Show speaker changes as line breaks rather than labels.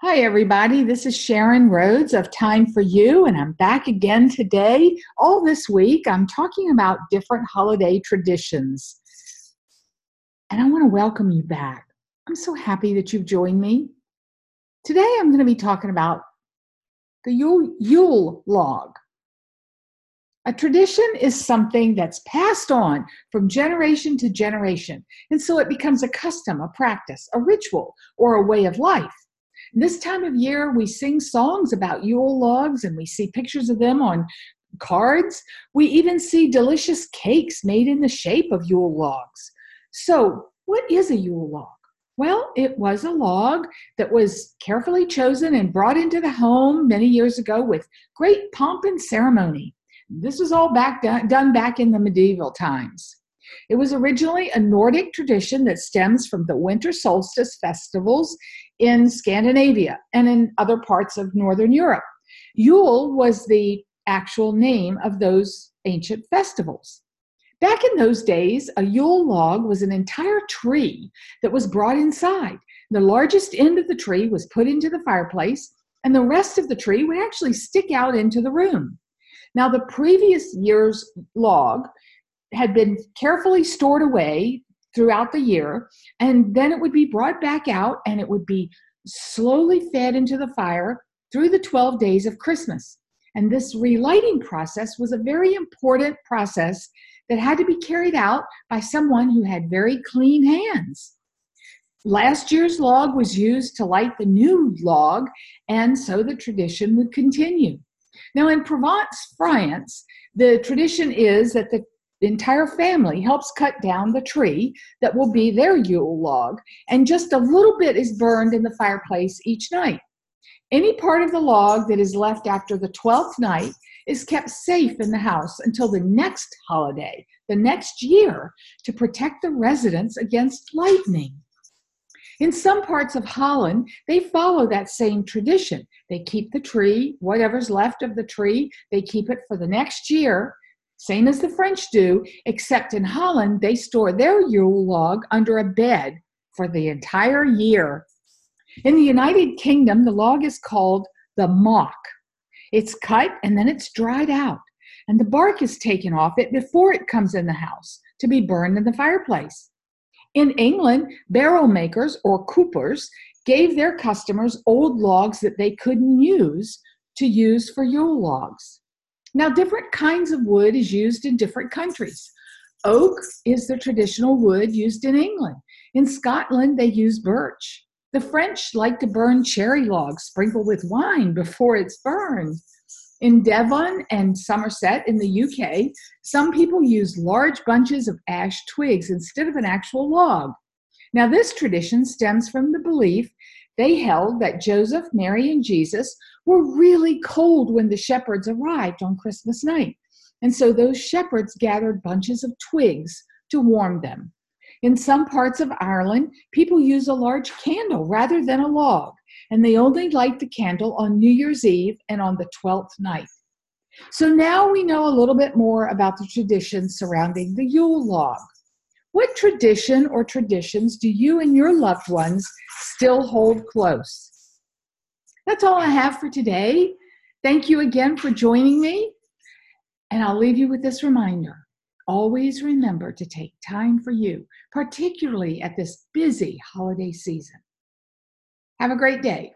Hi, everybody. This is Sharon Rhodes of Time for You, and I'm back again today. All this week, I'm talking about different holiday traditions. And I want to welcome you back. I'm so happy that you've joined me. Today, I'm going to be talking about the Yule, Yule log. A tradition is something that's passed on from generation to generation, and so it becomes a custom, a practice, a ritual, or a way of life. This time of year, we sing songs about Yule logs and we see pictures of them on cards. We even see delicious cakes made in the shape of Yule logs. So, what is a Yule log? Well, it was a log that was carefully chosen and brought into the home many years ago with great pomp and ceremony. This was all back done, done back in the medieval times. It was originally a Nordic tradition that stems from the winter solstice festivals in Scandinavia and in other parts of Northern Europe. Yule was the actual name of those ancient festivals. Back in those days, a Yule log was an entire tree that was brought inside. The largest end of the tree was put into the fireplace, and the rest of the tree would actually stick out into the room. Now, the previous year's log had been carefully stored away throughout the year, and then it would be brought back out and it would be slowly fed into the fire through the 12 days of Christmas. And this relighting process was a very important process that had to be carried out by someone who had very clean hands. Last year's log was used to light the new log, and so the tradition would continue. Now, in Provence, France, the tradition is that the the entire family helps cut down the tree that will be their Yule log, and just a little bit is burned in the fireplace each night. Any part of the log that is left after the 12th night is kept safe in the house until the next holiday, the next year, to protect the residents against lightning. In some parts of Holland, they follow that same tradition. They keep the tree, whatever's left of the tree, they keep it for the next year same as the French do, except in Holland, they store their Yule log under a bed for the entire year. In the United Kingdom, the log is called the mock. It's cut and then it's dried out, and the bark is taken off it before it comes in the house to be burned in the fireplace. In England, barrel makers or coopers gave their customers old logs that they couldn't use to use for Yule logs. Now, different kinds of wood is used in different countries. Oak is the traditional wood used in England. In Scotland, they use birch. The French like to burn cherry logs sprinkled with wine before it's burned. In Devon and Somerset in the UK, some people use large bunches of ash twigs instead of an actual log. Now, this tradition stems from the belief they held that Joseph, Mary, and Jesus were really cold when the shepherds arrived on Christmas night. And so those shepherds gathered bunches of twigs to warm them. In some parts of Ireland, people use a large candle rather than a log, and they only light the candle on New Year's Eve and on the 12th night. So now we know a little bit more about the traditions surrounding the Yule log. What tradition or traditions do you and your loved ones still hold close? That's all I have for today. Thank you again for joining me. And I'll leave you with this reminder always remember to take time for you, particularly at this busy holiday season. Have a great day.